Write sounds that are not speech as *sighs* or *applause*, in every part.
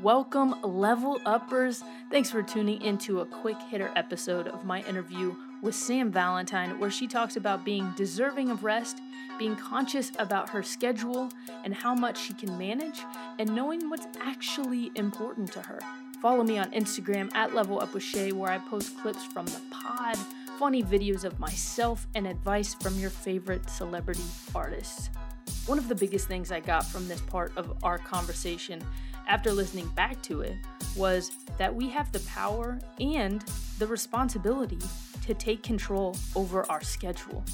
Welcome, level uppers. Thanks for tuning into a quick hitter episode of my interview with Sam Valentine, where she talks about being deserving of rest, being conscious about her schedule and how much she can manage, and knowing what's actually important to her. Follow me on Instagram at Level Up with Shay, where I post clips from the pod, funny videos of myself, and advice from your favorite celebrity artists. One of the biggest things I got from this part of our conversation after listening back to it was that we have the power and the responsibility to take control over our schedule.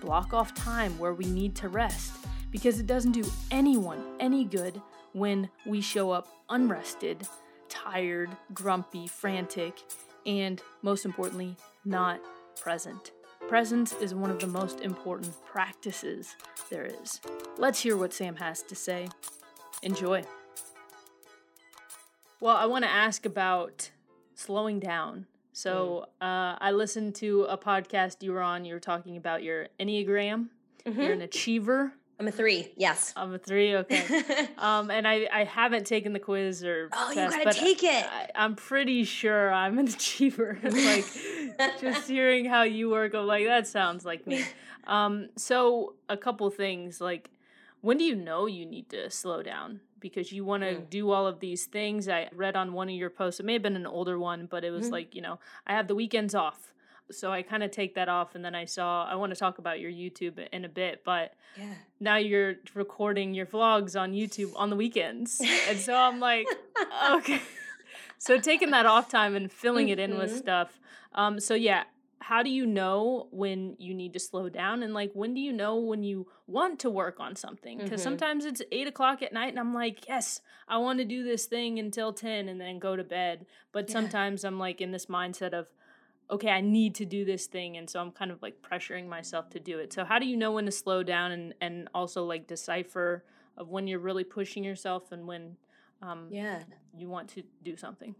Block off time where we need to rest because it doesn't do anyone any good when we show up unrested, tired, grumpy, frantic, and most importantly, not present. Presence is one of the most important practices there is. Let's hear what Sam has to say. Enjoy. Well, I want to ask about slowing down. So, uh, I listened to a podcast you were on. You were talking about your Enneagram. Mm-hmm. You're an achiever. I'm a three. Yes. I'm a three. Okay. *laughs* um, and I, I haven't taken the quiz or Oh, you gotta but take it. I, I'm pretty sure I'm an achiever. *laughs* like *laughs* just hearing how you work, I'm like that sounds like me. Um, so a couple things like when do you know you need to slow down because you want to Mm. do all of these things? I read on one of your posts. It may have been an older one, but it was Mhm. like you know I have the weekends off. So I kind of take that off, and then I saw. I want to talk about your YouTube in a bit, but Yeah. now you're recording your vlogs on YouTube on the weekends. And so I'm like, *laughs* okay. *laughs* So taking that off time and filling it in with Mhm. stuff. Um, so yeah, how do you know when you need to slow down and like when do you know when you want to work on something? Because Mhm. sometimes it's eight o'clock at night and I'm like, yes, I want to do this thing until ten and then go to bed. But sometimes I'm like in this mindset of okay, I need to do this thing. And so I'm kind of like pressuring myself to do it. So, how do you know when to slow down and, and also like decipher of when you're really pushing yourself and when um, Yeah. you want to do something?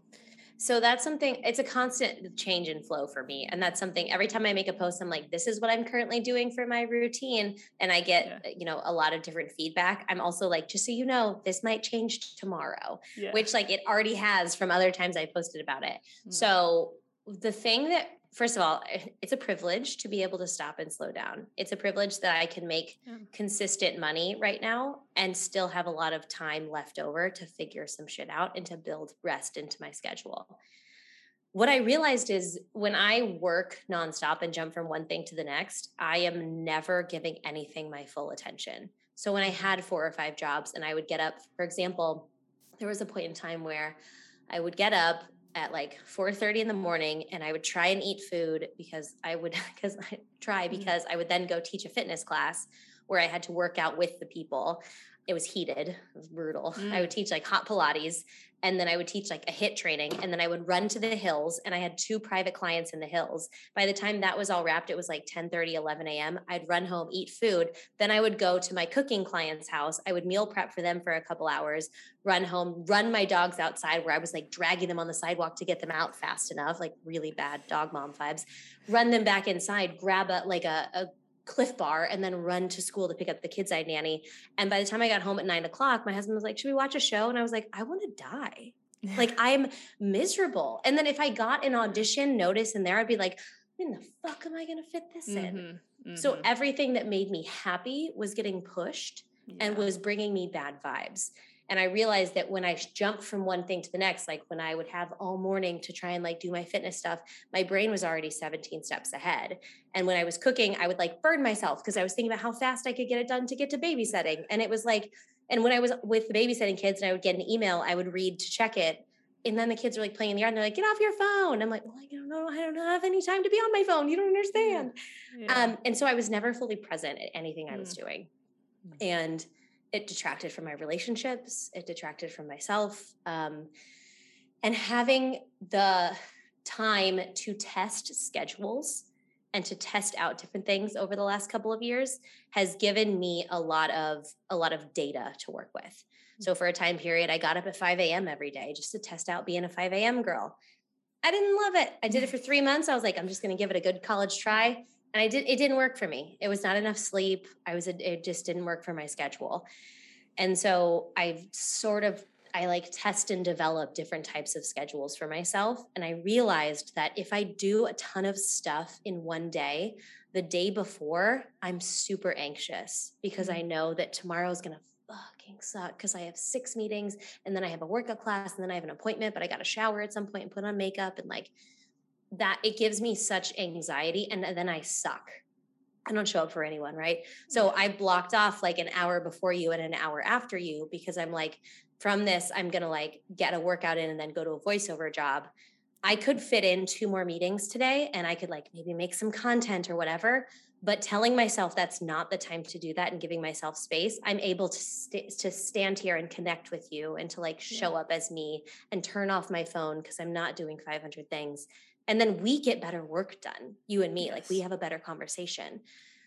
So that's something, it's a constant change and flow for me. And that's something every time I make a post, I'm like, this is what I'm currently doing for my routine. And I get, Yeah. you know, a lot of different feedback. I'm also like, just so you know, this might change tomorrow, Yeah. which like it already has from other times I posted about it. Mm. So the thing that first of all, eh, it's a privilege to be able to stop and slow down. It's a privilege that I can make Yeah. consistent money right now and still have a lot of time left over to figure some shit out and to build rest into my schedule. What I realized is when I work nonstop and jump from one thing to the next, I am never giving anything my full attention. So when I had four or five jobs and I would get up, for example, there was a point in time where I would get up at like 4:30 in the morning and I would try and eat food because I would *laughs* because I try Mhm. because I would then go teach a fitness class where I had to work out with the people. It was heated, it was brutal. I Mm. would teach like hot Pilates and then I would teach like a HIIT training and then I would run to the hills and I had two private clients in the hills. By the time that was all wrapped, it was like 10 30, 11 a.m. I'd run home, eat food. Then I would go to my cooking client's house. I would meal prep for them for a couple hours, run home, run my dogs outside where I was like dragging them on the sidewalk to get them out fast enough, like really bad dog mom vibes, run them back inside, grab a like a, a Clif bar and then run to school to pick up the kids I nanny. And by the time I got home at nine o'clock, my husband was like, Should we watch a show? And I was like, I want to die. Like *laughs* I'm miserable. And then if I got an audition notice in there, I'd be like, when the fuck am I gonna fit this in? Mhm, So mhm, everything that made me happy was getting pushed and was bringing me bad vibes. And I realized that when I jumped from one thing to the next, like when I would have all morning to try and like do my fitness stuff, my brain was already 17 steps ahead. And when I was cooking, I would like burn myself because I was thinking about how fast I could get it done to get to babysitting. And it was like, and when I was with the babysitting kids and I would get an email, I would read to check it. And then the kids were like playing in the yard and they're like, get off your phone. I'm like, well, I don't know. I don't have any time to be on my phone. You don't understand. Yeah. Um, and so I was never fully present at anything I was doing. Mm. And it detracted from my relationships, it detracted from myself. Um, and having the time to test schedules and to test out different things over the last couple of years has given me a lot of a lot of data to work with. So for a time period, I got up at 5 a.m. every day just to test out being a 5 a.m. girl. I didn't love it. I did it *laughs* for three months. I was like, I'm just going to give it a good college try. And I did, it didn't work for me. It was not enough sleep. I was, it just didn't work for my schedule. And so I've sort of I like test and develop different types of schedules for myself. And I realized that if I do a ton of stuff in one day, the day before, I'm super anxious because mm-hmm. I know that tomorrow is going to fucking suck because I have six meetings and then I have a workout class and then I have an appointment, but I got to shower at some point and put on makeup and like that. It gives me such anxiety and then I suck. I don't show up for anyone, right? So I blocked off like an hour before you and an hour after you because I'm like, from this, I'm to like get a workout in and then go to a voiceover job. I could fit in two more meetings today and I could like maybe make some content or whatever. But telling myself that's not the time to do that and giving myself space, I'm able to st- to stand here and connect with you and to like show yeah. up as me and turn off my phone because I'm not doing 500 things. And then we get better work done, you and me. Yes. Like we have a better conversation.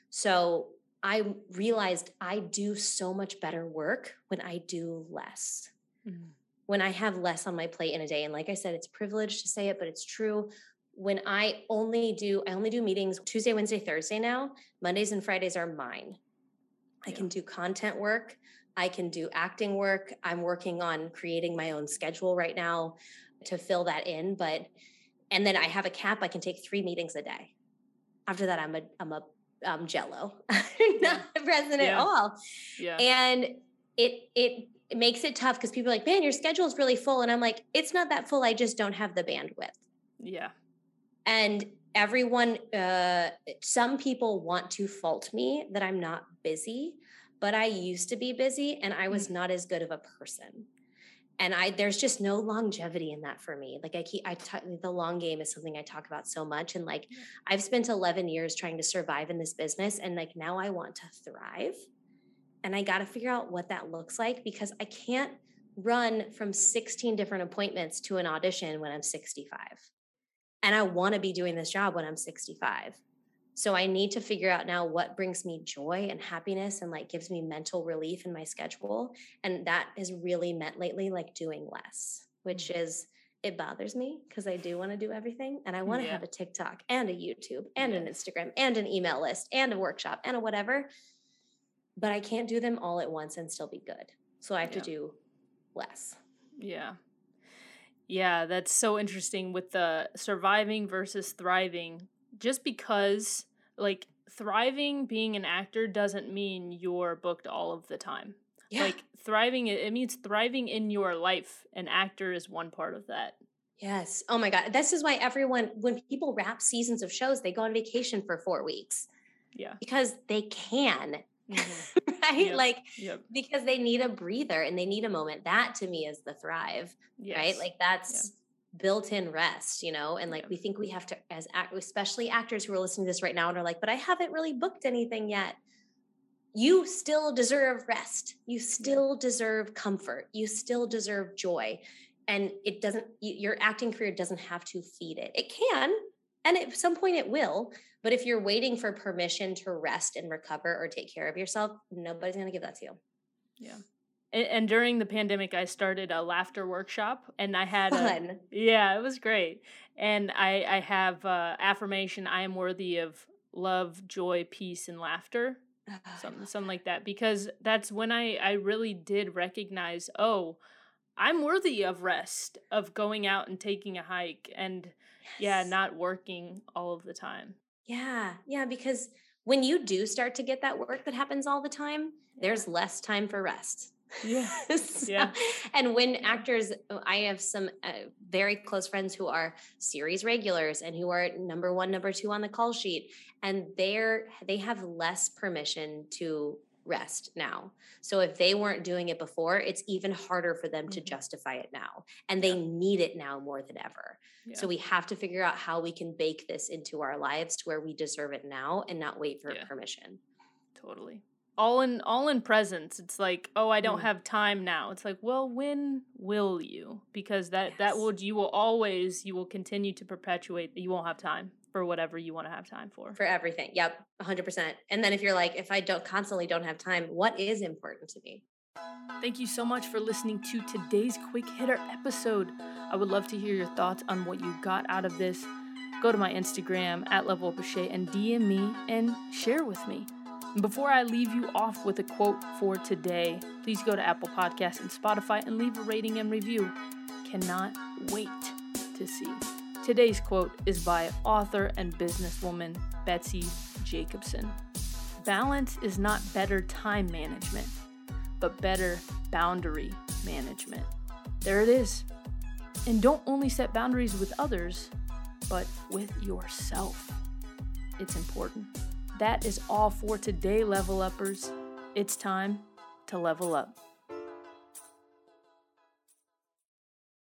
So I realized I do so much better work when I do less. Mm-hmm when I have less on my plate in a day. And like I said, it's privileged to say it, but it's true. When I only do, I only do meetings Tuesday, Wednesday, Thursday now. Mondays and Fridays are mine. I can do content work. I can do acting work. I'm working on creating my own schedule right now to fill that in. But and then I have a cap. I can take three meetings a day. After that, I'm a I'm a um, jello, *laughs* not present yeah. at all. Yeah. And it it it makes it tough because people are like, man, your schedule is really full. And I'm like, it's not that full. I just don't have the bandwidth. Yeah. And everyone, uh, some people want to fault me that I'm not busy, but I used to be busy and I was mm. not as good of a person. And I, there's just no longevity in that for me. Like I keep, I talk, the long game is something I talk about so much. And like, I've spent 11 years trying to survive in this business. And like, now I want to thrive and I got to figure out what that looks like because I can't run from 16 different appointments to an audition when I'm 65. And I want to be doing this job when I'm 65. So I need to figure out now what brings me joy and happiness and like gives me mental relief in my schedule. And that has really meant lately like doing less, which mm-hmm. is it bothers me because I do want to do everything and I want to yeah. have a TikTok and a YouTube and yeah. an Instagram and an email list and a workshop and a whatever but I can't do them all at once and still be good. So I have yeah. to do less. Yeah. Yeah, that's so interesting with the surviving versus thriving. Just because, like, thriving being an actor doesn't mean you're booked all of the time. Yeah. Like, thriving, it means thriving in your life. An actor is one part of that. Yes. Oh my God. This is why everyone, when people wrap seasons of shows, they go on vacation for four weeks. Yeah. Because they can. Mm-hmm. *laughs* right? Yep. Like yep. because they need a breather and they need a moment. That to me is the thrive, yes. right? Like that's built-in rest, you know. And like we think we have to, as act, especially actors who are listening to this right now and are like, "But I haven't really booked anything yet." You still deserve rest. You still deserve comfort. You still deserve joy. And it doesn't. Your acting career doesn't have to feed it. It can, and at some point it will but if you're waiting for permission to rest and recover or take care of yourself, nobody's going to give that to you. Yeah. And, during the pandemic, I started a laughter workshop, and I had Fun. A, yeah, it was great. And I I have uh, affirmation: I am worthy of love, joy, peace, and laughter. Something *sighs* something like that. Because that's when I I really did recognize, oh, I'm worthy of rest, of going out and taking a hike, and yes. yeah, not working all of the time. Yeah. Yeah. Because when you do start to get that work that happens all the time, there's less time for rest. Yeah. *laughs* so, yeah. And when actors, I have some uh, very close friends who are series regulars and who are number one, number two on the call sheet, and they're they have less permission to rest now. So if they weren't doing it before, it's even harder for them mm-hmm. to justify it now. And they yeah. need it now more than ever. Yeah. So we have to figure out how we can bake this into our lives to where we deserve it now and not wait for yeah. permission. Totally. All in all in presence. It's like, oh, I don't mm. have time now. It's like, well, when will you? Because that yes. that will you will always you will continue to perpetuate you won't have time for whatever you want to have time for. For everything. Yep, 100%. And then if you're like if I don't constantly don't have time, what is important to me? Thank you so much for listening to today's quick hitter episode. I would love to hear your thoughts on what you got out of this. Go to my Instagram at Level and DM me and share with me. Before I leave you off with a quote for today, please go to Apple Podcasts and Spotify and leave a rating and review. Cannot wait to see. Today's quote is by author and businesswoman Betsy Jacobson. Balance is not better time management, but better boundary management. There it is. And don't only set boundaries with others, but with yourself. It's important. That is all for today, level uppers. It's time to level up.